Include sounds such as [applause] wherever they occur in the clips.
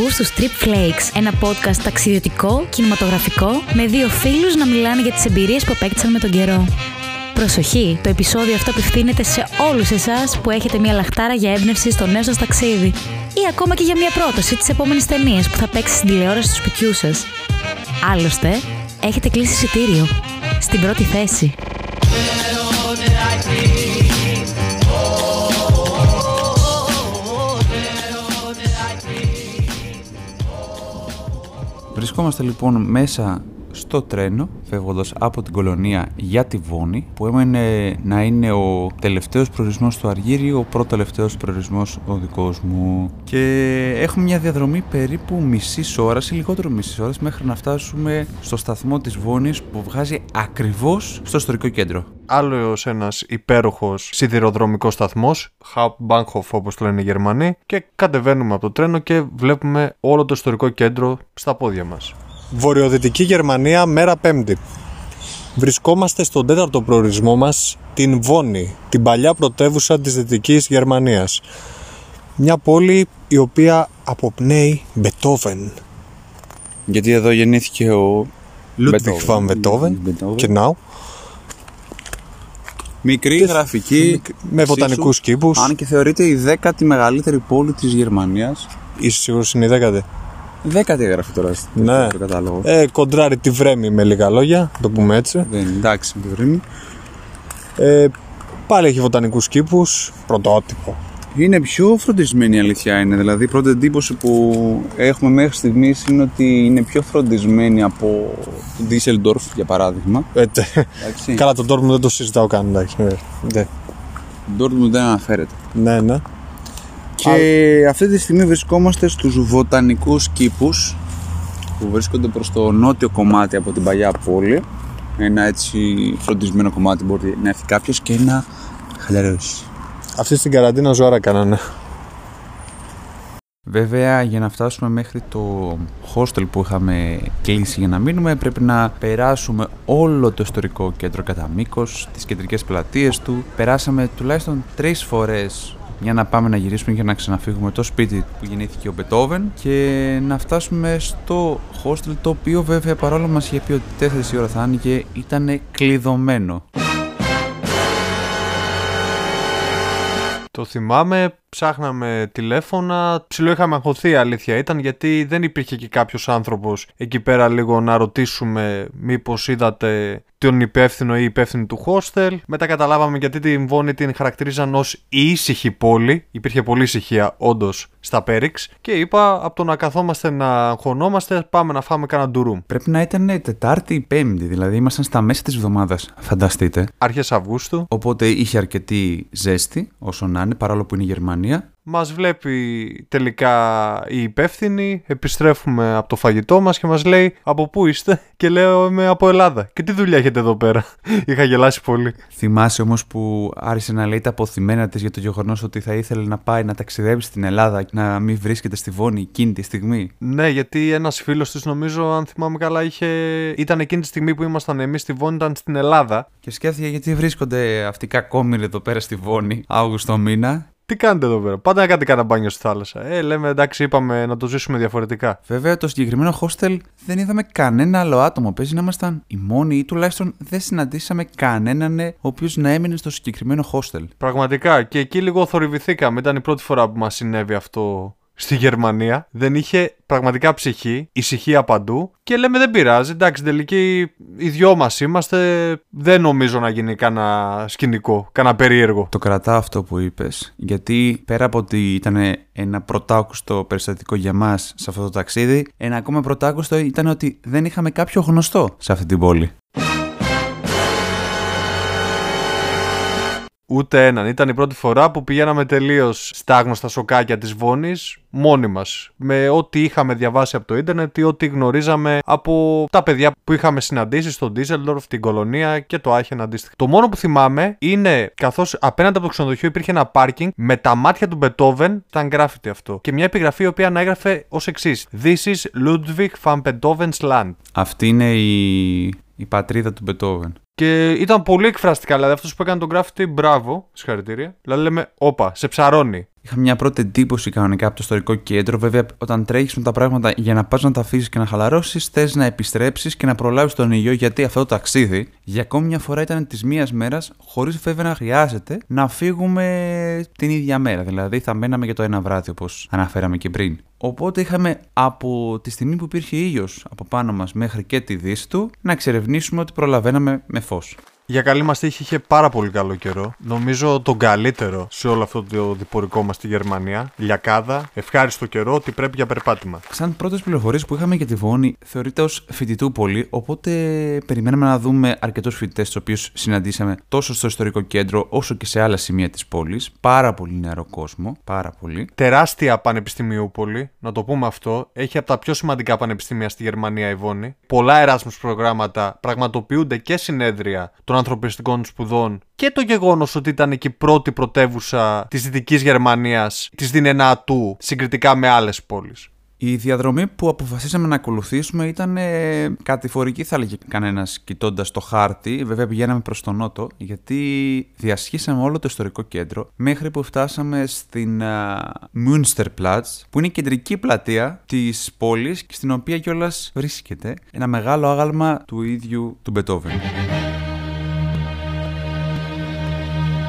Ακούς τους Trip Flakes, ένα podcast ταξιδιωτικό, κινηματογραφικό, με δύο φίλους να μιλάνε για τις εμπειρίες που απέκτησαν με τον καιρό. Προσοχή, το επεισόδιο αυτό απευθύνεται σε όλους εσάς που έχετε μια λαχτάρα για έμπνευση στο νέο σας ταξίδι ή ακόμα και για μια πρόταση της επόμενης ταινίας που θα παίξει στην τηλεόραση του σπιτιού σας. Άλλωστε, έχετε κλείσει εισιτήριο. Στην πρώτη θέση. Βρισκόμαστε λοιπόν μέσα στο τρένο, φεύγοντας από την κολονία για τη Βόνη, που έμενε να είναι ο τελευταίος προορισμός του Αργύριου, ο πρώτο τελευταίο προορισμός ο δικός μου. Και έχουμε μια διαδρομή περίπου μισή ώρα ή λιγότερο μισή ώρα μέχρι να φτάσουμε στο σταθμό της Βόνης που βγάζει ακριβώς στο ιστορικό κέντρο. Άλλο ένας υπέροχος σιδηροδρομικός σταθμός, Hauptbahnhof όπως το λένε οι Γερμανοί, και κατεβαίνουμε από το τρένο και βλέπουμε όλο το ιστορικό κέντρο στα πόδια μας. Βορειοδυτική Γερμανία, μέρα Πέμπτη. Βρισκόμαστε στον τέταρτο προορισμό μας, την Βόνη, την παλιά πρωτεύουσα της Δυτικής Γερμανίας. Μια πόλη η οποία αποπνέει Μπετόβεν. Γιατί εδώ γεννήθηκε ο Ludwig van Beethoven και now. Μικρή γραφική. με βοτανικούς κήπους. Αν και θεωρείται η δέκατη μεγαλύτερη πόλη της Γερμανίας. Είσαι σίγουρος είναι η δέκατη; Δέκατη έγραφε τώρα στο Ναι. το κατάλογο. Ε, κοντράρει τη Βρέμη με λίγα λόγια, να το πούμε έτσι. Δεν είναι εντάξει με τη Βρύμη. Ε, πάλι έχει βοτανικούς κήπους, πρωτότυπο. Είναι πιο φροντισμένη η αλήθεια είναι. Δηλαδή η πρώτη εντύπωση που έχουμε μέχρι στιγμής είναι ότι είναι πιο φροντισμένη από το Düsseldorf για παράδειγμα. Ε, τε- Εντάξει. Καλά, τον Dortmund δεν το συζητάω καν, εντάξει. ε, ναι. Το Dortmund δεν αναφέρεται. Ναι, ναι. Και αυτή τη στιγμή βρισκόμαστε στους βοτανικούς κήπους που βρίσκονται προς το νότιο κομμάτι από την παλιά πόλη. Ένα έτσι φροντισμένο κομμάτι μπορεί να έρθει κάποιος και να χαλαρώσει. Αυτή στην καραντίνα ζωάρα κάνανε. Βέβαια, για να φτάσουμε μέχρι το hostel που είχαμε κλείσει για να μείνουμε, πρέπει να περάσουμε όλο το ιστορικό κέντρο κατά μήκος, τις κεντρικές πλατείες του. Περάσαμε τουλάχιστον τρεις φορές για να πάμε να γυρίσουμε και να ξαναφύγουμε το σπίτι που γεννήθηκε ο Μπετόβεν και να φτάσουμε στο hostel το οποίο βέβαια παρόλο μας είχε πει ότι 4 η ώρα θα άνοιγε ήταν κλειδωμένο. Το θυμάμαι, ψάχναμε τηλέφωνα, ψηλό είχαμε αγχωθεί αλήθεια ήταν γιατί δεν υπήρχε και κάποιος άνθρωπος εκεί πέρα λίγο να ρωτήσουμε μήπως είδατε τον υπεύθυνο ή υπεύθυνη του hostel. Μετά καταλάβαμε γιατί την Βόνη την χαρακτηρίζαν ως η ήσυχη πόλη, υπήρχε πολύ ησυχία όντως στα Πέριξ και είπα από το να καθόμαστε να αγχωνόμαστε πάμε να φάμε κάνα ντουρούμ. Πρέπει να ήταν Τετάρτη ή Πέμπτη, δηλαδή ήμασταν στα μέσα της εβδομάδας, φανταστείτε. Αρχές Αυγούστου Οπότε είχε αρκετή ζέστη, όσο να είναι, παρόλο που είναι η Γερμανία. Μας βλέπει τελικά η υπεύθυνη, επιστρέφουμε από το φαγητό μας και μας λέει από πού είστε; και λέω είμαι από Ελλάδα. Και τι δουλειά έχετε εδώ πέρα. [laughs] Είχα γελάσει πολύ. Θυμάσαι όμως που άρχισε να λέει τα αποθυμένα της για το γεγονός ότι θα ήθελε να πάει να ταξιδέψει στην Ελλάδα και να μην βρίσκεται στη Βόνη εκείνη τη στιγμή; Ναι, γιατί ένας φίλος της νομίζω αν θυμάμαι καλά είχε... ήταν εκείνη τη στιγμή που ήμασταν εμείς στη Βόνη ήταν στην Ελλάδα. Και σκέφτηκε γιατί βρίσκονται αυτοί οι κακόμοιροι εδώ πέρα στη Βόνη, Αύγουστο μήνα. Τι κάνετε εδώ πέρα; Πάντα να κάνετε κανένα μπάνιο στη θάλασσα. Ε, λέμε εντάξει, είπαμε να το ζήσουμε διαφορετικά. Βέβαια, το συγκεκριμένο hostel δεν είδαμε κανένα άλλο άτομο. Παίζει να ήμασταν οι μόνοι ή τουλάχιστον δεν συναντήσαμε κανέναν ο οποίος να έμεινε στο συγκεκριμένο hostel. Πραγματικά. Και εκεί λίγο θορυβηθήκαμε. Ήταν η πρώτη φορά που μας συνέβη αυτό στη Γερμανία. Δεν είχε πραγματικά ψυχή, ησυχία παντού. Και λέμε δεν πειράζει. Εντάξει, τελική οι δυο μας είμαστε. Δεν νομίζω να γίνει κανένα σκηνικό, κανένα περίεργο. Το κρατάω αυτό που είπες, γιατί πέρα από ότι ήταν ένα πρωτάκουστο περιστατικό για μας σε αυτό το ταξίδι, ένα ακόμα πρωτάκουστο ήταν ότι δεν είχαμε κάποιο γνωστό σε αυτή την πόλη. Ούτε έναν. Ήταν η πρώτη φορά που πηγαίναμε τελείως στα άγνωστα σοκάκια της Βόνης μόνοι μας. Με ό,τι είχαμε διαβάσει από το ίντερνετ ή ό,τι γνωρίζαμε από τα παιδιά που είχαμε συναντήσει στο Ντίζελντορφ, την Κολονία και το Άχεν αντίστοιχα. Το μόνο που θυμάμαι είναι καθώς απέναντι από το ξενοδοχείο υπήρχε ένα πάρκινγκ με τα μάτια του Μπετόβεν, ήταν γκράφιτι αυτό. Και μια επιγραφή η οποία ανάγραφε ως εξής: This is Ludwig van Beethoven's land. Αυτή είναι η, η πατρίδα του Μπετόβεν. Και ήταν πολύ εκφραστικά. Δηλαδή αυτός που έκανε τον graffiti, μπράβο, συγχαρητήρια. Δηλαδή λέμε, όπα, σε ψαρώνει. Είχα μια πρώτη εντύπωση κανονικά από το ιστορικό κέντρο. Βέβαια, όταν τρέχεις με τα πράγματα για να πας να τα αφήσεις και να χαλαρώσεις, θες να επιστρέψεις και να προλάβεις τον ήλιο, γιατί αυτό το ταξίδι για ακόμη μια φορά ήταν της μίας μέρας, χωρίς βέβαια να χρειάζεται να φύγουμε την ίδια μέρα. Δηλαδή, θα μέναμε για το ένα βράδυ, όπως αναφέραμε και πριν. Οπότε είχαμε από τη στιγμή που υπήρχε ήλιος από πάνω μας μέχρι και τη δύση του να εξερευνήσουμε ότι προλαβαίναμε με φως. Για καλή μας τύχη είχε πάρα πολύ καλό καιρό. Νομίζω τον καλύτερο σε όλο αυτό το διπορικό μας στη Γερμανία. Λιακάδα, ευχάριστο καιρό, ότι πρέπει για περπάτημα. Σαν πρώτες πληροφορίες που είχαμε για τη Βόνη, θεωρείται ως φοιτητού πολύ, οπότε περιμέναμε να δούμε αρκετούς φοιτητές, τους οποίους συναντήσαμε τόσο στο ιστορικό κέντρο όσο και σε άλλα σημεία της πόλης. Πάρα πολύ νεαρό κόσμο. Πάρα πολύ. Τεράστια πανεπιστημιούπολη, να το πούμε αυτό. Έχει από τα πιο σημαντικά πανεπιστήμια στη Γερμανία η Βόνη. Πολλά εράσμου προγράμματα πραγματοποιούνται και συνέδρια των ανθρωπιστικών σπουδών και το γεγονός ότι ήταν εκεί πρώτη πρωτεύουσα της Δυτικής Γερμανίας, της Δινενάτου, συγκριτικά με άλλες πόλεις. Η διαδρομή που αποφασίσαμε να ακολουθήσουμε ήταν ε, κατηφορική, θα έλεγε κανένας, κοιτώντας το χάρτη. Βέβαια, πηγαίναμε προς τον νότο, γιατί διασχίσαμε όλο το ιστορικό κέντρο μέχρι που φτάσαμε στην Münsterplatz, που είναι η κεντρική πλατεία της πόλης και στην οποία κιόλας βρίσκεται ένα μεγάλο άγαλμα του ίδιου του Μπετόβεν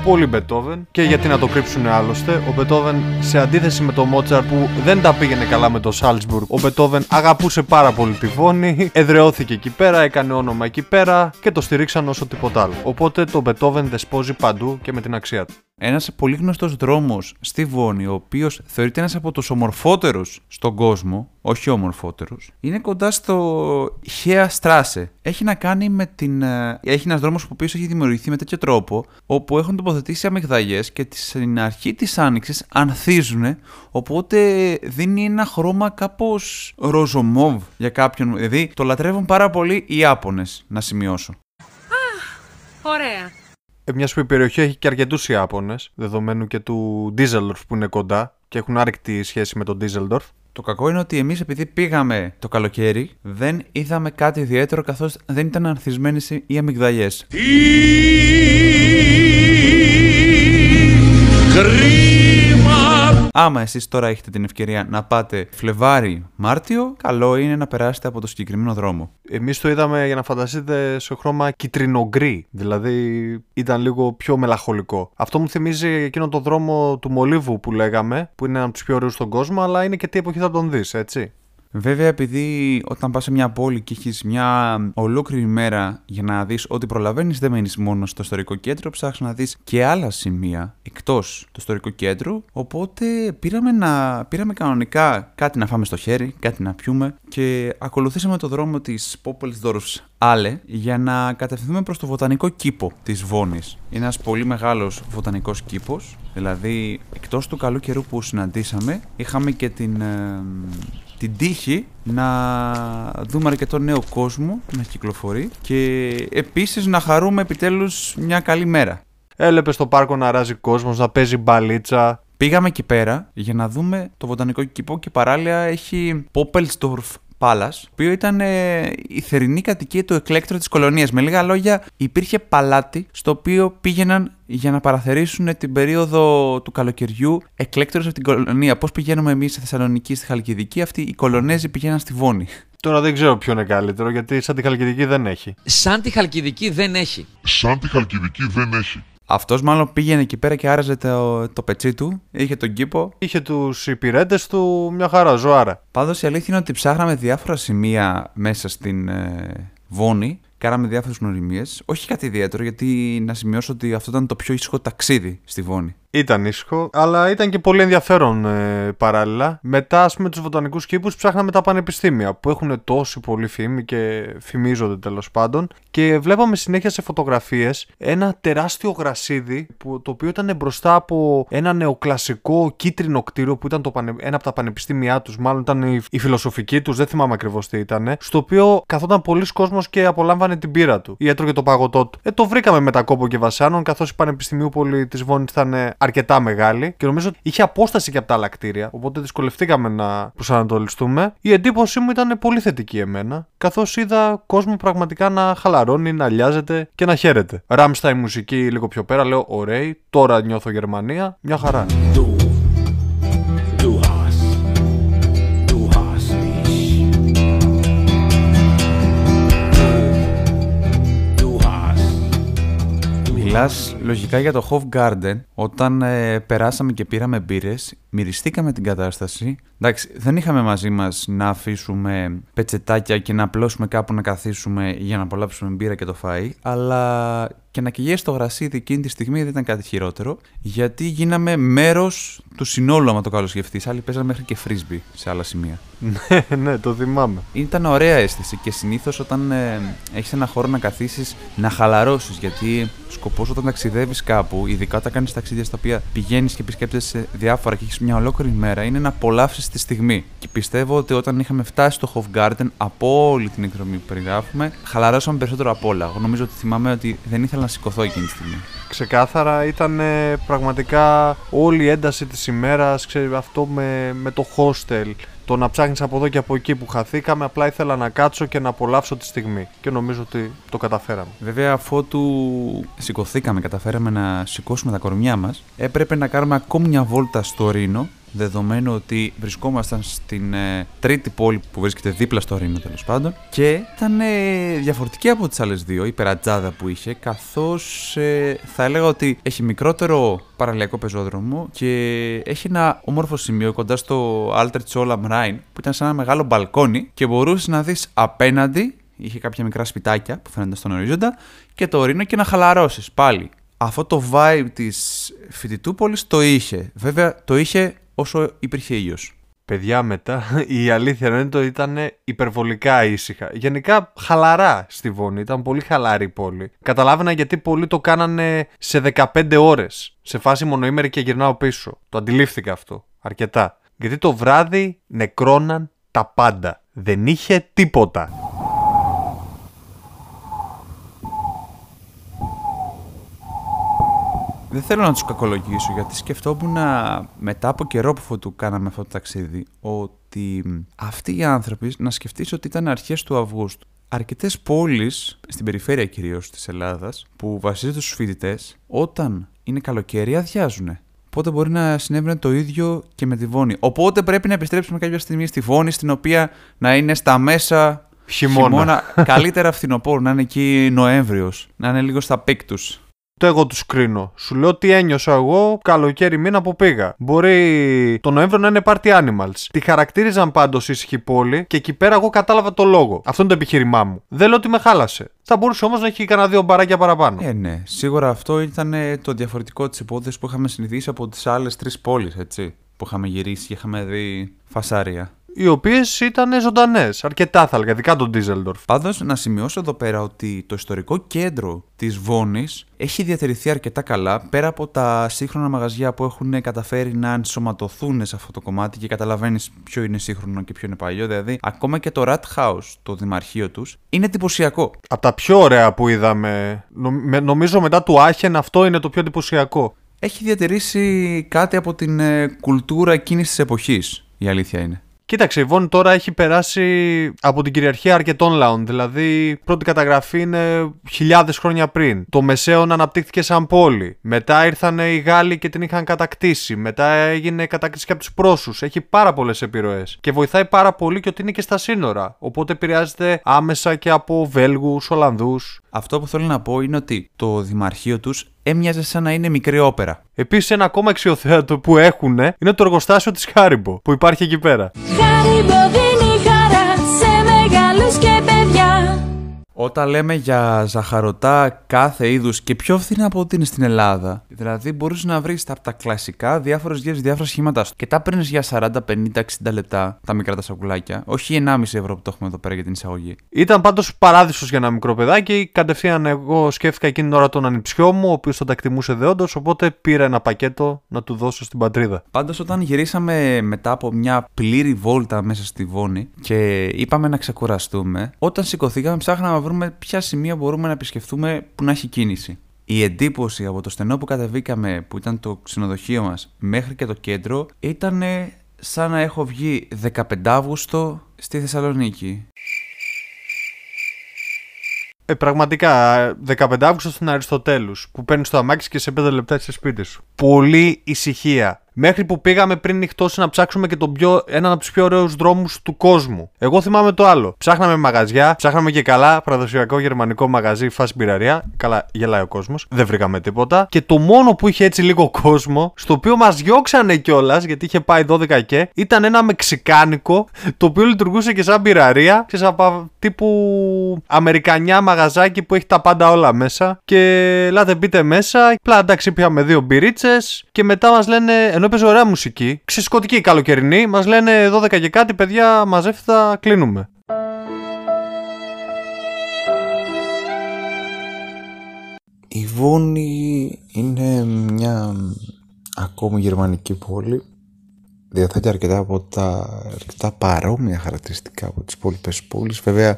πολύ Μπετόβεν και γιατί να το κρύψουν άλλωστε. Ο Μπετόβεν σε αντίθεση με τον Μότσαρ που δεν τα πήγαινε καλά με το Σάλτσμπουργκ, ο Μπετόβεν αγαπούσε πάρα πολύ τη Βόνη, εδρεώθηκε εκεί πέρα, έκανε όνομα εκεί πέρα και το στηρίξαν όσο τίποτα άλλο. Οπότε το Μπετόβεν δεσπόζει παντού και με την αξία του. Ένας πολύ γνωστός δρόμος στη Βόνη, ο οποίος θεωρείται ένας από τους ομορφότερους στον κόσμο, όχι ομορφότερους, είναι κοντά στο Χέα Στράσε. Έχει να κάνει με την. Ε, έχει ένας δρόμος που ο οποίος έχει δημιουργηθεί με τέτοιο τρόπο, όπου έχουν τοποθετήσει αμυγδαλιέ και στην αρχή της άνοιξης ανθίζουν, οπότε δίνει ένα χρώμα κάπως ροζομόβ για κάποιον. Δηλαδή το λατρεύουν πάρα πολύ οι Ιάπωνες, να σημειώσω. Α, ωραία. Ε, μιας που η περιοχή έχει και αρκετούς Ιάπωνες, δεδομένου και του Ντίζελντορφ που είναι κοντά και έχουν άρρηκτη σχέση με τον Ντίζελντορφ. Το κακό είναι ότι εμείς επειδή πήγαμε το καλοκαίρι, δεν είδαμε κάτι ιδιαίτερο καθώς δεν ήταν ανθισμένες οι αμυγδαλιές. Άμα εσείς τώρα έχετε την ευκαιρία να πάτε Φλεβάρι, Μάρτιο, καλό είναι να περάσετε από το συγκεκριμένο δρόμο. Εμείς το είδαμε για να φανταστείτε σε χρώμα κυτρινογκρί, δηλαδή ήταν λίγο πιο μελαγχολικό. Αυτό μου θυμίζει εκείνο το δρόμο του Μολύβου που λέγαμε, που είναι ένα από τους πιο ωραίους στον κόσμο, αλλά είναι και τι εποχή θα τον δεις, έτσι. Βέβαια, επειδή όταν πας σε μια πόλη και έχεις μια ολόκληρη μέρα για να δεις ό,τι προλαβαίνεις, δεν μένεις μόνο στο ιστορικό κέντρο, ψάχνεις να δεις και άλλα σημεία εκτός του ιστορικού κέντρου. Οπότε πήραμε, να, πήραμε κανονικά κάτι να φάμε στο χέρι, κάτι να πιούμε και ακολουθήσαμε το δρόμο της Poppelsdorfs Άλλε για να κατευθυνθούμε προς το βοτανικό κήπο της Βόνης. Είναι ένας πολύ μεγάλος βοτανικός κήπος, δηλαδή εκτός του καλού καιρού που συναντήσαμε, είχαμε και την, ε, την τύχη να δούμε αρκετό νέο κόσμο να κυκλοφορεί και επίσης να χαρούμε επιτέλους μια καλή μέρα. Έλεπε στο πάρκο να ράζει κόσμος, να παίζει μπαλίτσα. Πήγαμε εκεί πέρα για να δούμε το βοτανικό κήπο και παράλληλα έχει Poppelsdorf Palace, το οποίο ήταν ε, η θερινή κατοικία του εκλέκτρου της κολονίας. Με λίγα λόγια, υπήρχε παλάτι στο οποίο πήγαιναν για να παραθερήσουν την περίοδο του καλοκαιριού εκλέκτρους από την κολονία. Πώς πηγαίνουμε εμείς στη Θεσσαλονίκη, στη Χαλκιδική, αυτοί οι κολονέζοι πηγαίναν στη Βόνη. Τώρα δεν ξέρω ποιο είναι καλύτερο, γιατί σαν τη Χαλκιδική δεν έχει. Σαν τη Χαλκιδική δεν έχει. Σαν τη Χαλκιδική δεν έχει. Αυτός μάλλον πήγαινε εκεί πέρα και άραζε το, το πετσί του, είχε τον κήπο. Είχε τους υπηρέτες του μια χαρά, ζωάρα. Πάντως η αλήθεια είναι ότι ψάχναμε διάφορα σημεία μέσα στην ε, Βόνη. Κάναμε διάφορες γνωριμίες. Όχι κάτι ιδιαίτερο, γιατί να σημειώσω ότι αυτό ήταν το πιο ήσυχο ταξίδι στη Βόνη. Ήταν ήσυχο, αλλά ήταν και πολύ ενδιαφέρον ε, παράλληλα. Μετά, ας πούμε, τους βοτανικούς κήπους ψάχναμε τα πανεπιστήμια που έχουν τόση πολύ φήμη και φημίζονται τέλος πάντων. Και βλέπαμε συνέχεια σε φωτογραφίες ένα τεράστιο γρασίδι που, το οποίο ήταν μπροστά από ένα νεοκλασικό κίτρινο κτίριο που ήταν το πανε, ένα από τα πανεπιστήμια τους, μάλλον ήταν η, η φιλοσοφική τους, δεν θυμάμαι ακριβώς τι ήταν. Στο οποίο καθόταν πολλοί κόσμος και απολάμβανε την πύρα του ή έτρωγε το παγωτό του. Ε, το βρήκαμε μετά κόπο και βασάνων, καθώς η Πανεπιστημίου της Βόνης ήταν αρκετά μεγάλη και νομίζω ότι είχε απόσταση και από τα άλλα κτίρια, οπότε δυσκολευτήκαμε να προσανατολιστούμε. Η εντύπωσή μου ήταν πολύ θετική εμένα, καθώς είδα κόσμο πραγματικά να χαλαρώνει, να λιάζεται και να χαίρεται. Ράμστα η μουσική λίγο πιο πέρα, λέω ωραία, τώρα νιώθω Γερμανία, μια χαρά. Μιλάς λογικά για το Hove Garden. Όταν ε, περάσαμε και πήραμε μπύρες, μυριστήκαμε την κατάσταση. Εντάξει, δεν είχαμε μαζί μας να αφήσουμε πετσετάκια και να απλώσουμε κάπου να καθίσουμε για να απολαύσουμε μπύρα και το φαΐ, αλλά και να κυγέσει το γρασίδι εκείνη τη στιγμή δεν ήταν κάτι χειρότερο, γιατί γίναμε μέρος του συνόλου, άμα το καλό σκεφτεί. Άλλοι παίζανε μέχρι και φρίσμπι σε άλλα σημεία. ναι, ναι, το θυμάμαι. Ήταν ωραία αίσθηση και συνήθως όταν ε, έχεις ένα χώρο να καθίσεις να χαλαρώσεις. Γιατί σκοπός όταν ταξιδεύεις κάπου, ειδικά όταν κάνεις ταξίδια στα οποία πηγαίνεις και επισκέπτεσαι διάφορα και έχεις μια ολόκληρη μέρα, είναι να απολαύσεις τη στιγμή. Και πιστεύω ότι όταν είχαμε φτάσει στο Hove Garden από όλη την εκδρομή που περιγράφουμε, χαλαρώσαμε περισσότερο από όλα. Εγώ νομίζω ότι θυμάμαι ότι δεν ήθελα να σηκωθώ εκείνη τη στιγμή. Ξεκάθαρα ήταν ε, πραγματικά όλη η ένταση της ημέρας, ξέρει, αυτό με, με το hostel, το να ψάχνεις από εδώ και από εκεί που χαθήκαμε, απλά ήθελα να κάτσω και να απολαύσω τη στιγμή και νομίζω ότι το καταφέραμε. Βέβαια, αφότου σηκωθήκαμε, καταφέραμε να σηκώσουμε τα κορμιά μας, έπρεπε να κάνουμε ακόμη μια βόλτα στο Ρήνο δεδομένου ότι βρισκόμασταν στην ε, τρίτη πόλη που βρίσκεται δίπλα στο Ρήνο τέλος πάντων και ήταν ε, διαφορετική από τις άλλες δύο, η περατζάδα που είχε καθώς ε, θα έλεγα ότι έχει μικρότερο παραλιακό πεζόδρομο και έχει ένα όμορφο σημείο κοντά στο Alter Chola Marine που ήταν σαν ένα μεγάλο μπαλκόνι και μπορούσες να δεις απέναντι είχε κάποια μικρά σπιτάκια που φαίνονται στον ορίζοντα και το Ρήνο και να χαλαρώσεις πάλι αυτό το vibe της φοιτητούπολης το είχε. Βέβαια το είχε όσο υπήρχε ήλιος. Παιδιά μετά, [laughs] η αλήθεια είναι ότι ήταν υπερβολικά ήσυχα. Γενικά χαλαρά στη Βόνη, ήταν πολύ χαλάρη η πόλη. Καταλάβαινα γιατί πολλοί το κάνανε σε 15 ώρες, σε φάση μονοήμερη και γυρνάω πίσω. Το αντιλήφθηκα αυτό, αρκετά. Γιατί το βράδυ νεκρώναν τα πάντα. Δεν είχε τίποτα. Δεν θέλω να τους κακολογήσω γιατί σκεφτόμουν μετά από καιρό που του κάναμε αυτό το ταξίδι ότι αυτοί οι άνθρωποι να σκεφτείς ότι ήταν αρχές του Αυγούστου. Αρκετές πόλεις, στην περιφέρεια κυρίως της Ελλάδας, που βασίζονται στους φοιτητές, όταν είναι καλοκαίρι αδειάζουν. Οπότε μπορεί να συνέβαινε το ίδιο και με τη Βόνη. Οπότε πρέπει να επιστρέψουμε κάποια στιγμή στη Βόνη, στην οποία να είναι στα μέσα Χειμώνα. χειμώνα. Καλύτερα φθινόπωρο, να είναι εκεί Νοέμβριος, να είναι λίγο στα peak τους. Το εγώ τους κρίνω. Σου λέω τι ένιωσα εγώ καλοκαίρι μήνα που πήγα. Μπορεί το Νοέμβριο να είναι party animals. Τη χαρακτήριζαν πάντως ήσυχη πόλη και εκεί πέρα εγώ κατάλαβα το λόγο. Αυτό είναι το επιχείρημά μου. Δεν λέω ότι με χάλασε. Θα μπορούσε όμως να έχει κανένα δύο μπαράκια παραπάνω. Ε, ναι. Σίγουρα αυτό ήταν ε, το διαφορετικό της υπόθεσης που είχαμε συνηθίσει από τις άλλες τρεις πόλεις, έτσι. Που είχαμε γυρίσει και είχαμε δει φασάρια. Οι οποίες ήταν ζωντανές. Αρκετά θα έλεγα, ειδικά τον Ντίσελντορφ. Πάντως, να σημειώσω εδώ πέρα ότι το ιστορικό κέντρο της Βόνης έχει διατηρηθεί αρκετά καλά πέρα από τα σύγχρονα μαγαζιά που έχουν καταφέρει να ενσωματωθούν σε αυτό το κομμάτι και καταλαβαίνεις ποιο είναι σύγχρονο και ποιο είναι παλιό. Δηλαδή, ακόμα και το Rat House, το δημαρχείο τους, είναι εντυπωσιακό. Από τα πιο ωραία που είδαμε. Νομ- Νομίζω μετά του Άχεν αυτό είναι το πιο εντυπωσιακό. Έχει διατηρήσει κάτι από την ε, κουλτούρα εκείνης της εποχής. Η αλήθεια είναι. Κοίταξε, η Βόνη τώρα έχει περάσει από την κυριαρχία αρκετών λαών. Δηλαδή, η πρώτη καταγραφή είναι χιλιάδες χρόνια πριν. Το Μεσαίων αναπτύχθηκε σαν πόλη. Μετά ήρθαν οι Γάλλοι και την είχαν κατακτήσει. Μετά έγινε κατάκτηση και από τους Πρόσου. Έχει πάρα πολλές επιρροές. Και βοηθάει πάρα πολύ και ότι είναι και στα σύνορα. Οπότε επηρεάζεται άμεσα και από Βέλγους, Ολλανδούς. Αυτό που θέλω να πω είναι ότι το δημαρχείο τους έμοιαζε σαν να είναι μικρή όπερα. Επίσης, ένα ακόμα αξιοθέατο που έχουν είναι το εργοστάσιο της Χάριμπο που υπάρχει εκεί πέρα. Χάριμπο Όταν λέμε για ζαχαρωτά κάθε είδους και πιο φθηνά από ό,τι είναι στην Ελλάδα, δηλαδή μπορείς να βρεις από τα κλασικά διάφορες γεύσεις, διάφορα σχήματά σου και τα παίρνεις για 40, 50, 60 λεπτά τα μικρά τα σακουλάκια, όχι 1,5 ευρώ που το έχουμε εδώ πέρα για την εισαγωγή. Ήταν πάντως παράδεισος για ένα μικρό παιδάκι. Κατευθείαν εγώ σκέφτηκα εκείνη την ώρα τον ανιψιό μου, ο οποίος θα τα εκτιμούσε δεόντως. Οπότε πήρα ένα πακέτο να του δώσω στην πατρίδα. Πάντως όταν γυρίσαμε μετά από μια πλήρη βόλτα μέσα στη Βόνη και είπαμε να ξεκουραστούμε, όταν σηκωθήκαμε ψάχναμε να βρούμε ποια σημεία μπορούμε να επισκεφθούμε που να έχει κίνηση. Η εντύπωση από το στενό που κατεβήκαμε, που ήταν το ξενοδοχείο μας, μέχρι και το κέντρο, ήταν σαν να έχω βγει 15 Αύγουστο στη Θεσσαλονίκη. Ε, πραγματικά, 15 Αύγουστο στην Αριστοτέλους, που παίρνεις το αμάξι και σε 5 λεπτά είσαι σπίτι σου. Πολύ ησυχία. Μέχρι που πήγαμε πριν νυχτώσει να ψάξουμε και τον πιο, έναν από τους πιο ωραίους δρόμους του κόσμου. Εγώ θυμάμαι το άλλο. Ψάχναμε μαγαζιά, ψάχναμε και καλά παραδοσιακό γερμανικό μαγαζί, φάση μπειραρία. Καλά, γελάει ο κόσμος. Δεν βρήκαμε τίποτα. Και το μόνο που είχε έτσι λίγο κόσμο, στο οποίο μας διώξανε κιόλας, γιατί είχε πάει 12 και, ήταν ένα μεξικάνικο, το οποίο λειτουργούσε και σαν μπειραρία. Ξέρεις, από τύπου Αμερικανιά μαγαζάκι που έχει τα πάντα όλα μέσα. Και ελάτε μπείτε μέσα. Απλά εντάξει, πιάμε δύο μπυρίτσες. Και μετά μας λένε, ενώ παίζει ωραία μουσική, ξεσκοτική καλοκαιρινή, μας λένε 12 και κάτι, παιδιά, μαζεύτε θα κλείνουμε. Η Βόνη είναι μια ακόμη γερμανική πόλη. Διαθέτει αρκετά από τα αρκετά παρόμοια χαρακτηριστικά από τις υπόλοιπες πόλεις. Βέβαια,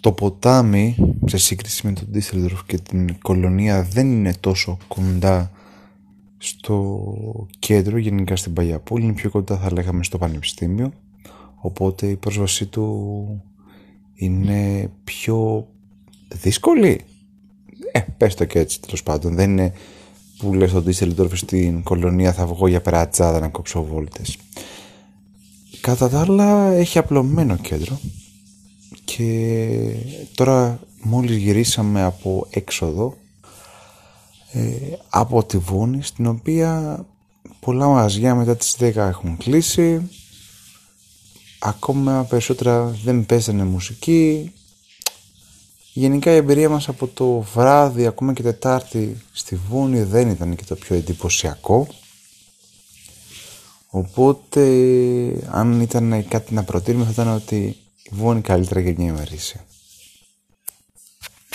το ποτάμι, σε σύγκριση με τον Ντίσσελντορφ και την κολονία, δεν είναι τόσο κοντά στο κέντρο, γενικά στην Παλιά Πόλη. Είναι πιο κοντά, θα λέγαμε, στο Πανεπιστήμιο. Οπότε η πρόσβασή του είναι πιο δύσκολη. Ε, πες το και έτσι τέλος πάντων. Δεν είναι που λες στον Ντίσσελντορφ στην κολονία θα βγω για περατσάδα να κόψω βόλτες. Κατά τα άλλα έχει απλωμένο κέντρο και τώρα μόλις γυρίσαμε από έξοδο ε, από τη Βούνη στην οποία πολλά μαγαζιά μετά τις 10 έχουν κλείσει ακόμα περισσότερα δεν παίζανε μουσική Γενικά η εμπειρία μας από το βράδυ, ακόμα και Τετάρτη στη Βούνη δεν ήταν και το πιο εντυπωσιακό. Οπότε, αν ήταν κάτι να προτείνουμε θα ήταν ότι η Βούνη καλύτερα για μια ημερήσια.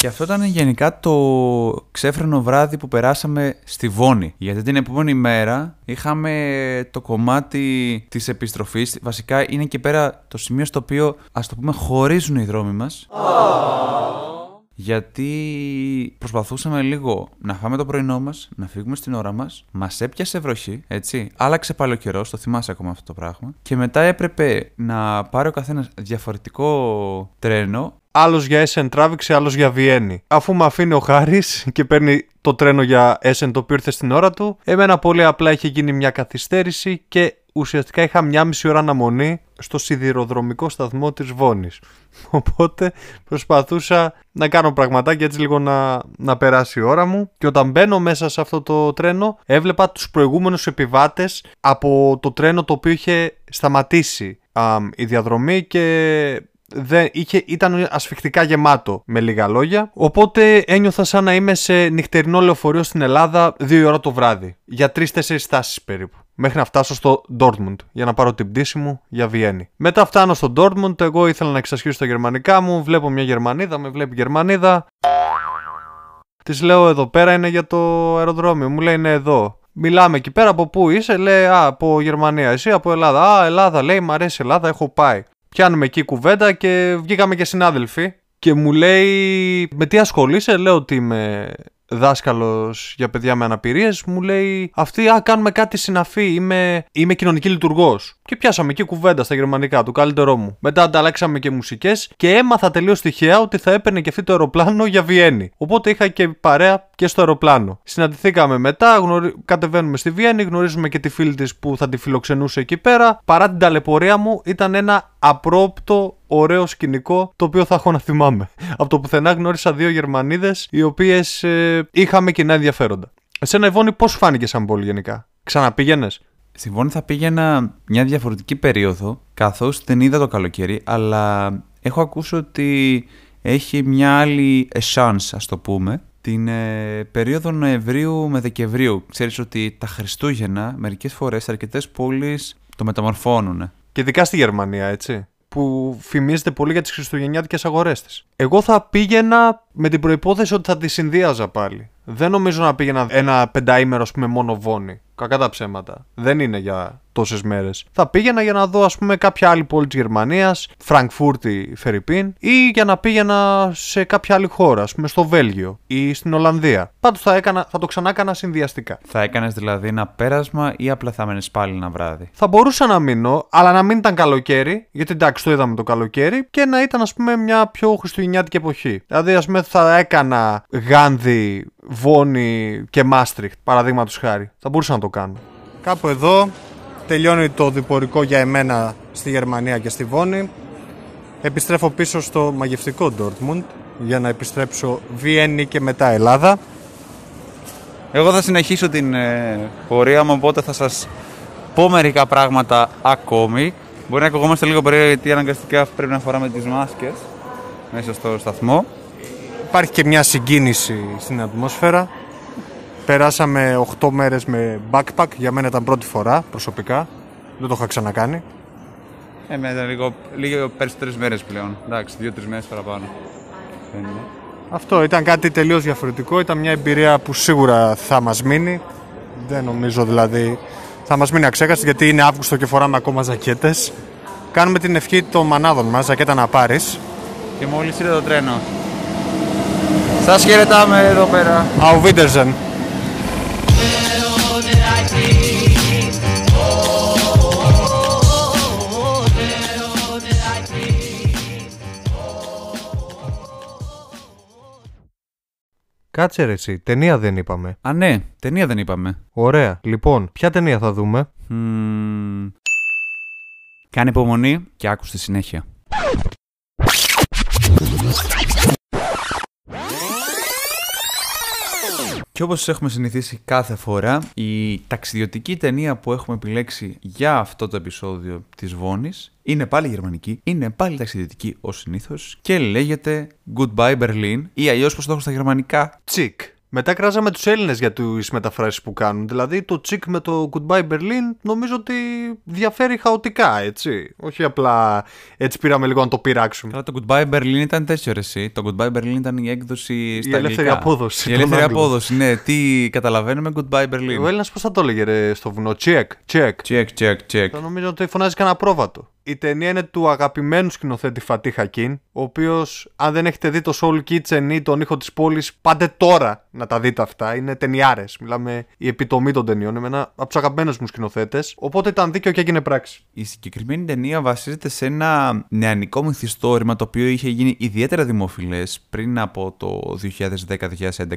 Και αυτό ήταν γενικά το ξέφρενο βράδυ που περάσαμε στη Βόνη. Γιατί την επόμενη μέρα είχαμε το κομμάτι της επιστροφής. Βασικά είναι και πέρα το σημείο στο οποίο, ας το πούμε, χωρίζουν οι δρόμοι μας. Γιατί προσπαθούσαμε λίγο να φάμε το πρωινό μας, να φύγουμε στην ώρα μας, μας έπιασε βροχή, έτσι. Άλλαξε πάλι ο καιρός, το θυμάσαι ακόμα αυτό το πράγμα. Και μετά έπρεπε να πάρει ο καθένας διαφορετικό τρένο Άλλος για Essen τράβηξε, άλλος για Βιέννη. Αφού με αφήνει ο Χάρης και παίρνει το τρένο για Essen το οποίο ήρθε στην ώρα του, εμένα πολύ απλά είχε γίνει μια καθυστέρηση και ουσιαστικά είχα μια μισή ώρα αναμονή στο σιδηροδρομικό σταθμό της Βόνης. [laughs] Οπότε προσπαθούσα να κάνω πραγματάκια έτσι λίγο να, να περάσει η ώρα μου και όταν μπαίνω μέσα σε αυτό το τρένο έβλεπα τους προηγούμενους επιβάτες από το τρένο το οποίο είχε σταματήσει η διαδρομή και δεν, είχε, ήταν ασφιχτικά γεμάτο με λίγα λόγια. Οπότε ένιωθα σαν να είμαι σε νυχτερινό λεωφορείο στην Ελλάδα δύο ώρα το βράδυ. Για τρει-τέσσερι στάσεις περίπου. Μέχρι να φτάσω στο Dortmund για να πάρω την πτήση μου για Βιέννη. Μετά φτάνω στο Dortmund, εγώ ήθελα να εξασχίσω τα γερμανικά μου. Βλέπω μια Γερμανίδα, με βλέπει Γερμανίδα. Της λέω εδώ πέρα είναι για το αεροδρόμιο. Μου λέει είναι εδώ. Μιλάμε εκεί πέρα από πού είσαι, λέει Α, από Γερμανία. Εσύ από Ελλάδα. Α, Ελλάδα, λέει, μ' αρέσει Ελλάδα, έχω πάει. Πιάνουμε εκεί κουβέντα και βγήκαμε και συνάδελφοι. Και μου λέει, με τι ασχολείσαι, λέω ότι είμαι δάσκαλος για παιδιά με αναπηρίες, μου λέει Αυτή, α, κάνουμε κάτι συναφή. Είμαι, είμαι κοινωνική λειτουργός. Και πιάσαμε εκεί κουβέντα στα γερμανικά, του καλύτερό μου. Μετά ανταλλάξαμε και μουσικές και έμαθα τελείως τυχαία ότι θα έπαιρνε και αυτή το αεροπλάνο για Βιέννη. Οπότε είχα και παρέα και στο αεροπλάνο. Συναντηθήκαμε μετά, γνωρι... κατεβαίνουμε στη Βιέννη, γνωρίζουμε και τη φίλη της που θα τη φιλοξενούσε εκεί πέρα. Παρά την ταλαιπωρία μου, ήταν ένα απρόπτο ωραίο σκηνικό το οποίο θα έχω να θυμάμαι. [laughs] Από το πουθενά γνώρισα δύο Γερμανίδες οι οποίες ε, είχαμε κοινά ενδιαφέροντα. Εσένα, Ιβόνη, πώς φάνηκες σαν πόλη γενικά; Ξαναπήγαινες; Στη Βόνη θα πήγαινα μια διαφορετική περίοδο, καθώς δεν είδα το καλοκαίρι, αλλά έχω ακούσει ότι έχει μια άλλη chance, ας το πούμε, την ε, περίοδο Νοεμβρίου με Δεκεμβρίου. Ξέρεις ότι τα Χριστούγεννα μερικές φορές σε αρκετές πόλεις το μεταμορφώνουν. Και ειδικά στη Γερμανία, έτσι. Που φημίζεται πολύ για τις χριστουγεννιάτικες αγορές της. Εγώ θα πήγαινα με την προπόθεση ότι θα τη συνδύαζα πάλι. Δεν νομίζω να πήγαινα ένα πενταήμερο, ας πούμε, μόνο βόνη. Κακά τα ψέματα. Δεν είναι για τόσες μέρες. Θα πήγαινα για να δω, ας πούμε, κάποια άλλη πόλη της Γερμανίας, Φραγκφούρτη, Φερρυπίν, ή για να πήγαινα σε κάποια άλλη χώρα, ας πούμε, στο Βέλγιο ή στην Ολλανδία. Πάντως θα, έκανα, θα το ξανά έκανα συνδυαστικά. Θα έκανες δηλαδή ένα πέρασμα ή απλά θα μένεις πάλι ένα βράδυ; Θα μπορούσα να μείνω, αλλά να μην ήταν καλοκαίρι, γιατί εντάξει το είδαμε το καλοκαίρι, και να ήταν, ας πούμε, μια πιο χριστουγεννιάτικη εποχή. Δηλαδή, ας πούμε, θα έκανα Γάνδη, Βόνη και Μάστριχτ, παραδείγματος χάρη. Θα μπορούσα να το κάνω. Κάπου εδώ τελειώνει το διπορικό για εμένα στη Γερμανία και στη Βόνη. Επιστρέφω πίσω στο μαγευτικό Dortmund για να επιστρέψω Βιέννη και μετά Ελλάδα. Εγώ θα συνεχίσω την ε, πορεία μου, οπότε θα σας πω μερικά πράγματα ακόμη. Μπορεί να ακουγόμαστε λίγο περίεργα γιατί αναγκαστικά πρέπει να φοράμε τις μάσκες μέσα στο σταθμό. Υπάρχει και μια συγκίνηση στην ατμόσφαιρα. Περάσαμε 8 μέρες με backpack, για μένα ήταν πρώτη φορά προσωπικά. Δεν το είχα ξανακάνει. Ε, με ήταν λίγο, λίγο περισσότερες μέρες πλέον. Εντάξει, δύο-τρεις μέρες παραπάνω. Δεν είναι. Αυτό ήταν κάτι τελείως διαφορετικό, ήταν μια εμπειρία που σίγουρα θα μας μείνει. Δεν νομίζω δηλαδή θα μας μείνει αξέχαστη γιατί είναι Αύγουστο και φοράμε ακόμα ζακέτες. Κάνουμε την ευχή των μανάδων μας, ζακέτα να πάρεις. Και μόλις ήρθε το τρένο. Σας χαιρετάμε εδώ πέρα. Auf Wiedersehen. Κάτσε ρε εσύ, ταινία δεν είπαμε. Α, ναι, ταινία δεν είπαμε. Ωραία. Λοιπόν, ποια ταινία θα δούμε; Μμμ. Κάνε υπομονή και άκου στη συνέχεια. Και όπως έχουμε συνηθίσει κάθε φορά, η ταξιδιωτική ταινία που έχουμε επιλέξει για αυτό το επεισόδιο της Βόνης είναι πάλι γερμανική, είναι πάλι ταξιδιωτική ως συνήθως και λέγεται Goodbye Berlin ή αλλιώς πώς το έχω στα γερμανικά Τσικ. Μετά κράζαμε τους Έλληνες για τις μεταφράσεις που κάνουν. Δηλαδή το τσικ με το Goodbye Berlin νομίζω ότι διαφέρει χαοτικά, έτσι. Όχι απλά έτσι πήραμε λίγο να το πειράξουμε. Καλά, το Goodbye Berlin ήταν τέτοιο ρε εσύ. Το Goodbye Berlin ήταν η έκδοση στα ελεύθερη αγγλικά. απόδοση Η των ελεύθερη Άγγλων. απόδοση, ναι. Τι καταλαβαίνουμε Goodbye Berlin. Ο Έλληνας πώς θα το έλεγε ρε στο βουνό; Check, check. Check, check, check. Θα νομίζω ότι φωνάζει κανένα πρόβατο. Η ταινία είναι του αγαπημένου σκηνοθέτη Φατί Χακίν, ο οποίος, αν δεν έχετε δει το Soul Kitchen ή τον ήχο της πόλης, πάτε τώρα να τα δείτε αυτά. Είναι ταινιάρες. Μιλάμε η επιτομή των ταινιών. Είναι ένα από τους αγαπημένους μου σκηνοθέτες. Οπότε ήταν δίκαιο και έγινε πράξη. Η συγκεκριμένη ταινία βασίζεται σε ένα νεανικό μυθιστόρημα το οποίο είχε γίνει ιδιαίτερα δημοφιλές πριν από το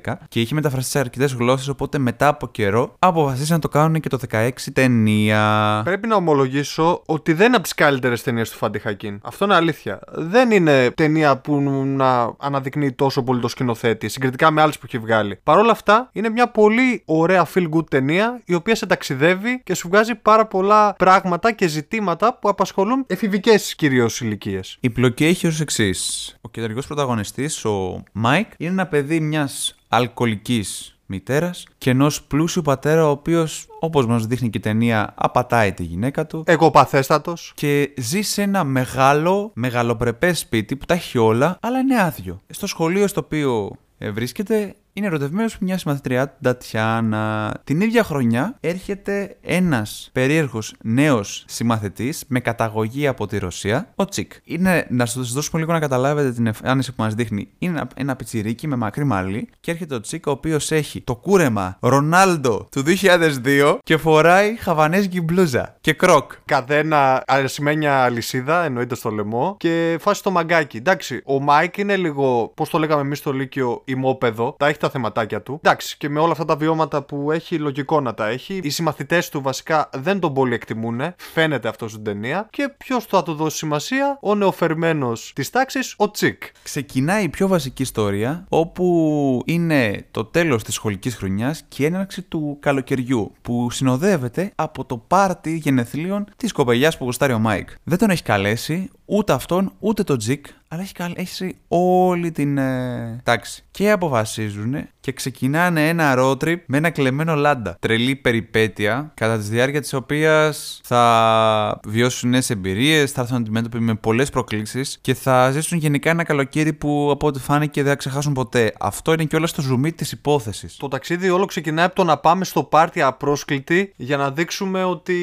2010-2011 και είχε μεταφραστεί σε αρκετές γλώσσες. Οπότε μετά από καιρό αποφασίσαν να το κάνουν και το 16 ταινία. Πρέπει να ομολογήσω ότι δεν είναι από τι καλύτερες ταινίες του Φάντι Χακίν. Αυτό είναι αλήθεια. Δεν είναι ταινία που να αναδεικνύει τόσο πολύ το σκηνοθέτη, συγκριτικά με άλλες που έχει βγάλει. Παρ' όλα αυτά, είναι μια πολύ ωραία feel good ταινία, η οποία σε ταξιδεύει και σου βγάζει πάρα πολλά πράγματα και ζητήματα που απασχολούν εφηβικές κυρίως ηλικίες. Η πλοκή έχει ως εξής. Ο κεντρικός πρωταγωνιστής, ο Μάικ, είναι ένα παιδί μιας αλκοολικής μητέρας και ενός πλούσιου πατέρα, ο οποίος, όπως μας δείχνει και η ταινία, απατάει τη γυναίκα του. Εγωπαθέστατος. και ζει σε ένα μεγάλο, μεγαλοπρεπές σπίτι που τα έχει όλα, αλλά είναι άδειο. Στο σχολείο στο οποίο ε, βρίσκεται, είναι ερωτευμένος με μιας συμμαθητριά του Τατιάνα. Την ίδια χρονιά έρχεται ένας περίεργος νέος συμμαθητής με καταγωγή από τη Ρωσία, ο Τσικ. Είναι, να σας δώσουμε λίγο να καταλάβετε την εμφάνιση που μας δείχνει. Είναι ένα, ένα πιτσιρίκι με μακρύ μαλλί και έρχεται ο Τσικ ο οποίος έχει το κούρεμα Ρονάλντο του 2002 και φοράει χαβανέζικη μπλούζα και Crocs. Καδένα ασημένια αλυσίδα, εννοείται στο λαιμό, και φάση το μαγκάκι. Εντάξει, ο Μάικ είναι λίγο, πώς το λέγαμε εμείς στο Λύκειο, εμόπαιδο. Τα έχει τα θεματάκια του. Εντάξει, και με όλα αυτά τα βιώματα που έχει, λογικό να τα έχει. Οι συμμαθητές του βασικά δεν τον πολύ εκτιμούν. Φαίνεται αυτό στην ταινία. Και ποιος θα του δώσει σημασία, ο νεοφερμένος της τάξης, ο Τσικ. Ξεκινάει η πιο βασική ιστορία, όπου είναι το τέλος της σχολικής χρονιάς και η έναρξη του καλοκαιριού, που συνοδεύεται από το πάρτι γενεθλίων της κοπελιάς που γουστάρει ο Μάικ. Δεν τον έχει καλέσει ούτε αυτόν ούτε τον Τσικ, αλλά έχει καλέσει όλη την ε, τάξη. Και αποφασίζουν και ξεκινάνε ένα road trip με ένα κλεμμένο Λάντα. Τρελή περιπέτεια, κατά τη διάρκεια της οποίας θα βιώσουν νέες εμπειρίες, θα έρθουν αντιμέτωποι με πολλές προκλήσεις και θα ζήσουν γενικά ένα καλοκαίρι που από ό,τι φάνηκε δεν θα ξεχάσουν ποτέ. Αυτό είναι και όλα στο ζουμί της υπόθεσης. Το ταξίδι όλο ξεκινάει από το να πάμε στο πάρτι απρόσκλητοι για να δείξουμε ότι,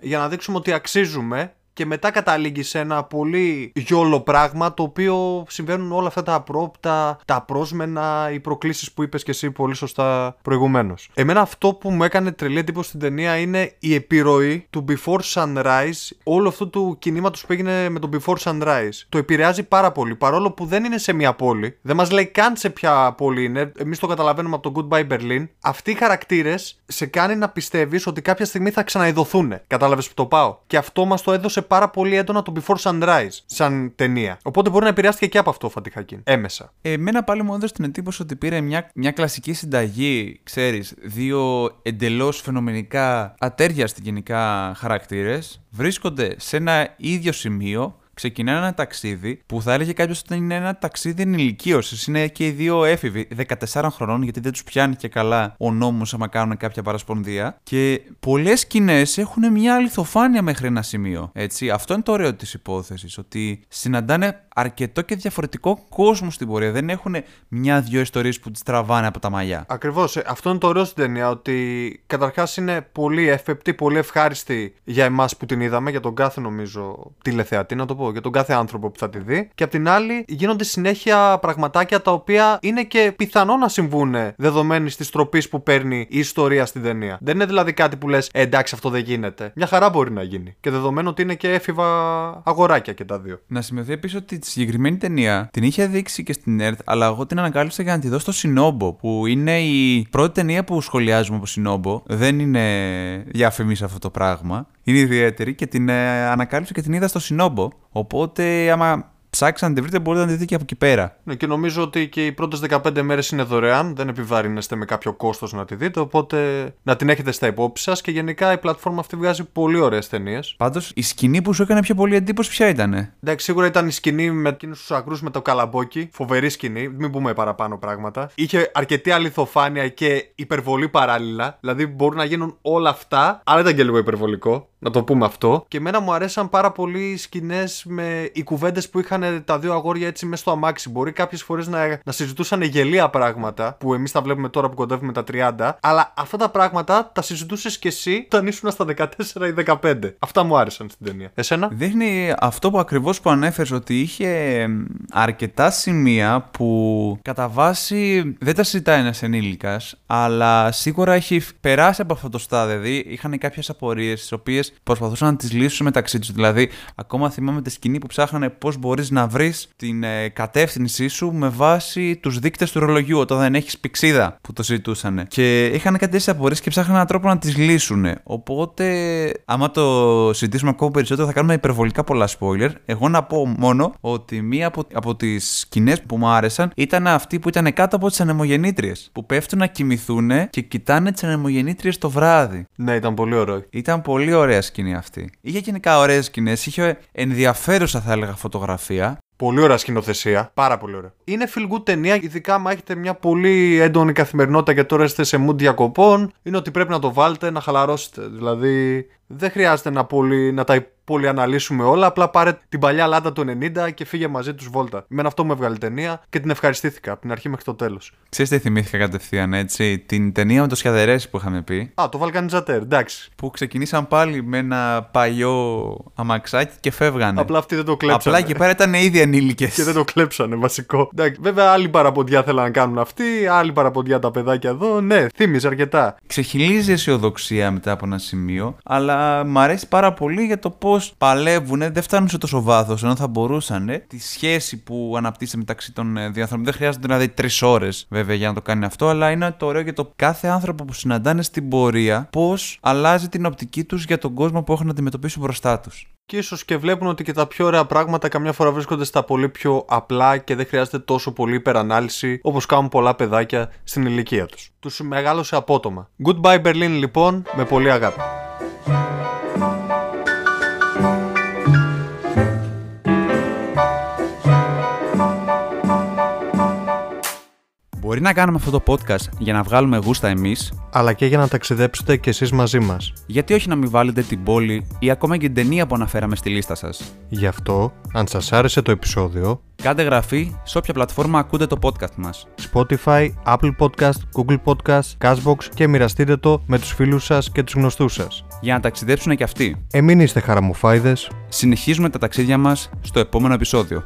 για να δείξουμε ότι αξίζουμε και μετά καταλήγει σε ένα πολύ γιόλο πράγμα το οποίο συμβαίνουν όλα αυτά τα απρόπτα, τα πρόσμενα, οι προκλήσεις που είπες και εσύ πολύ σωστά προηγουμένως. Εμένα αυτό που μου έκανε τρελή εντύπωση στην ταινία είναι η επιρροή του Before Sunrise, όλου αυτού του κινήματος που έγινε με το Before Sunrise. Το επηρεάζει πάρα πολύ, παρόλο που δεν είναι σε μια πόλη, δεν μας λέει καν σε ποια πόλη είναι, εμείς το καταλαβαίνουμε από το Goodbye Berlin. Αυτοί οι χαρακτήρες σε κάνει να πιστεύεις ότι κάποια στιγμή θα ξαναειδωθούν. Κατάλαβες που το πάω; Και αυτό μας το έδωσε πάρα πολύ έντονα το Before Sunrise σαν ταινία. Οπότε μπορεί να επηρεάστηκε και από αυτό ο Φατιχακίν. Έμεσα. Εμένα πάλι μου έδωσε την εντύπωση ότι πήρε μια, μια κλασική συνταγή, ξέρεις, δύο εντελώς φαινομενικά ατέριαστοι γενικά χαρακτήρες, βρίσκονται σε ένα ίδιο σημείο, ξεκινάνε ένα ταξίδι που θα έλεγε κάποιος ότι είναι ένα ταξίδι ενηλικίωσης. Είναι και οι δύο έφηβοι, 14 χρονών, γιατί δεν τους πιάνει και καλά ο νόμος άμα κάνουν κάποια παρασπονδία. Και πολλές σκηνές έχουν μια αληθοφάνεια μέχρι ένα σημείο. Έτσι. Αυτό είναι το ωραίο της υπόθεσης. Ότι συναντάνε αρκετό και διαφορετικό κόσμο στην πορεία. Δεν έχουν μια-δυο ιστορίες που τις τραβάνε από τα μαλλιά. Ακριβώς. Αυτό είναι το ωραίο στην ταινία. Ότι καταρχάς είναι πολύ εύπεπτη, πολύ ευχάριστη για εμάς που την είδαμε, για τον κάθε νομίζω τηλεθεατή, να το πω, για τον κάθε άνθρωπο που θα τη δει. Και απ' την άλλη γίνονται συνέχεια πραγματάκια τα οποία είναι και πιθανό να συμβούν δεδομένη της τροπής που παίρνει η ιστορία στην ταινία. Δεν είναι δηλαδή κάτι που λες, εντάξει, αυτό δεν γίνεται. Μια χαρά μπορεί να γίνει. Και δεδομένου ότι είναι και έφηβα αγοράκια και τα δύο. Να σημειωθεί επίσης ότι τη συγκεκριμένη ταινία την είχε δείξει και στην ΕΡΤ, αλλά εγώ την ανακάλυψα για να τη δω στο Σινόμπο, που είναι η πρώτη ταινία που σχολιάζουμε από Σινόμπο. Δεν είναι διαφημίσει αυτό το πράγμα. Είναι ιδιαίτερη και την ε, ανακάλυψα και την είδα στο Σινόμπο. Οπότε, άμα ψάξετε να τη βρείτε, μπορείτε να τη δείτε και από εκεί πέρα. Ναι, και νομίζω ότι και οι πρώτες 15 μέρες είναι δωρεάν. Δεν επιβαρύνεστε με κάποιο κόστος να τη δείτε. Οπότε να την έχετε στα υπόψη σας. Και γενικά η πλατφόρμα αυτή βγάζει πολύ ωραίες ταινίες. Πάντως, η σκηνή που σου έκανε πιο πολύ εντύπωση, ποια ήταν. Εντάξει, σίγουρα ήταν η σκηνή με εκείνους τους ακρούς με το καλαμπόκι. Φοβερή σκηνή. Μην πούμε παραπάνω πράγματα. Είχε αρκετή αληθοφάνεια και υπερβολή παράλληλα. Δηλαδή μπορούν να γίνουν όλα αυτά. Αλλά ήταν και λίγο υπερβολικό. Να το πούμε αυτό. Και εμένα μου αρέσαν πάρα πολύ οι σκηνές με οι κουβέντες που είχαν τα δύο αγόρια έτσι μέσα στο αμάξι. Μπορεί κάποιες φορές να, να συζητούσαν γελία πράγματα που εμείς τα βλέπουμε τώρα που κοντεύουμε τα 30. Αλλά αυτά τα πράγματα τα συζητούσες κι εσύ όταν ήσουν στα 14 ή 15. Αυτά μου άρεσαν στην ταινία. Εσένα; Δείχνει αυτό που ακριβώς που ανέφερες ότι είχε εμ, αρκετά σημεία που κατά βάση δεν τα συζητάει ένας ενήλικας αλλά σίγουρα έχει περάσει από αυτό το στάδιο δηλαδή είχαν κάποιες απορίες τις οποίες προσπαθούσαν να τις λύσουν μεταξύ τους δηλαδή ακόμα θυμάμαι τη σκηνή που ψάχνανε πώς μπορείς να βρεις την ε, κατεύθυνσή σου με βάση τους δείκτες του ρολογιού όταν δεν έχεις πηξίδα που το συζητούσαν και είχαν κάτι τέτοιες απορίες και ψάχναν έναν τρόπο να τις λύσουν οπότε άμα το συζητήσουμε ακόμα περισσότερο θα κάνουμε υπερβολικά πολλά spoiler. Εγώ να πω μόνο ότι μία από, από τις σκηνές που μου άρεσαν ήταν αυτή που ήταν κάτω από τις ανεμογεννήτριες. Που πέφτουν να κοιμηθούν και κοιτάνε τις ανεμογεννήτριες το βράδυ. Ναι, ήταν πολύ ωραίο. Ήταν πολύ ωραία σκηνή αυτή. Είχε γενικά ωραίες σκηνές, είχε ενδιαφέρουσα θα έλεγα φωτογραφία. Πολύ ωραία σκηνοθεσία. Πάρα πολύ ωραία. Είναι feel good ταινία, ειδικά άμα έχετε μια πολύ έντονη καθημερινότητα και τώρα είστε σε mood διακοπών. Είναι ότι πρέπει να το βάλετε να χαλαρώσετε. Δηλαδή, δεν χρειάζεται να, πολύ, να τα πολύ αναλύσουμε όλα. Απλά πάρε την παλιά λάτα του 90 και φύγε μαζί τους βόλτα. Εμένα αυτό μου έβγαλε η ταινία και την ευχαριστήθηκα από την αρχή μέχρι το τέλος. Ξέρεις τι θυμήθηκα κατευθείαν έτσι, την ταινία με το Σιαδερέση που είχαμε πει. Α, το Βαλκανιζατέρ, εντάξει. Που ξεκινήσαν πάλι με ένα παλιό αμαξάκι και φεύγανε. Απλά αυτοί δεν το κλέψανε. Απλά εκεί πέρα ήταν ήδη ενήλικες. Και δεν το κλέψανε, βασικό. Εντάξει, βέβαια, άλλη παραποντιά θέλαν να κάνουν αυτοί, άλλη παραποντιά τα παιδάκια εδώ. Ναι, θύμιζε αρκετά. Ξεχυλίζει η αισιοδοξία μετά από ένα σημείο, αλλά μ' αρέσει πάρα πολύ για το πώς παλεύουν, δεν φτάνουν σε τόσο βάθος ενώ θα μπορούσαν. ε, Τη σχέση που αναπτύσσεται μεταξύ των ε, δύο ανθρώπων. Δεν χρειάζεται δηλαδή τρεις ώρες βέβαια για να το κάνει αυτό, αλλά είναι το ωραίο για το κάθε άνθρωπο που συναντάνε στην πορεία πώς αλλάζει την οπτική τους για τον κόσμο που έχουν να αντιμετωπίσουν μπροστά τους. Και ίσως και βλέπουν ότι και τα πιο ωραία πράγματα καμιά φορά βρίσκονται στα πολύ πιο απλά και δεν χρειάζεται τόσο πολύ υπερανάλυση όπως κάνουν πολλά παιδάκια στην ηλικία τους. Τους μεγάλωσε απότομα. Goodbye Berlin λοιπόν, με πολύ αγάπη. Μπορεί Μπορεί να κάνουμε αυτό το podcast για να βγάλουμε γούστα εμείς, Αλλά και για να ταξιδέψετε κι εσείς μαζί μας. γιατί όχι να μην βάλετε την πόλη ή ακόμα και την ταινία που αναφέραμε στη λίστα σας. Γι' αυτό, αν σας άρεσε το επεισόδιο, Κάντε γραφή σε όποια πλατφόρμα ακούτε το podcast μας. Spotify, Apple Podcast, Google Podcast, Cashbox και μοιραστείτε το με τους φίλους σας και τους γνωστούς σας. Για να ταξιδέψουν και αυτοί. Εμείς είστε χαραμοφάιδες Συνεχίζουμε τα ταξίδια μας στο επόμενο επεισόδιο.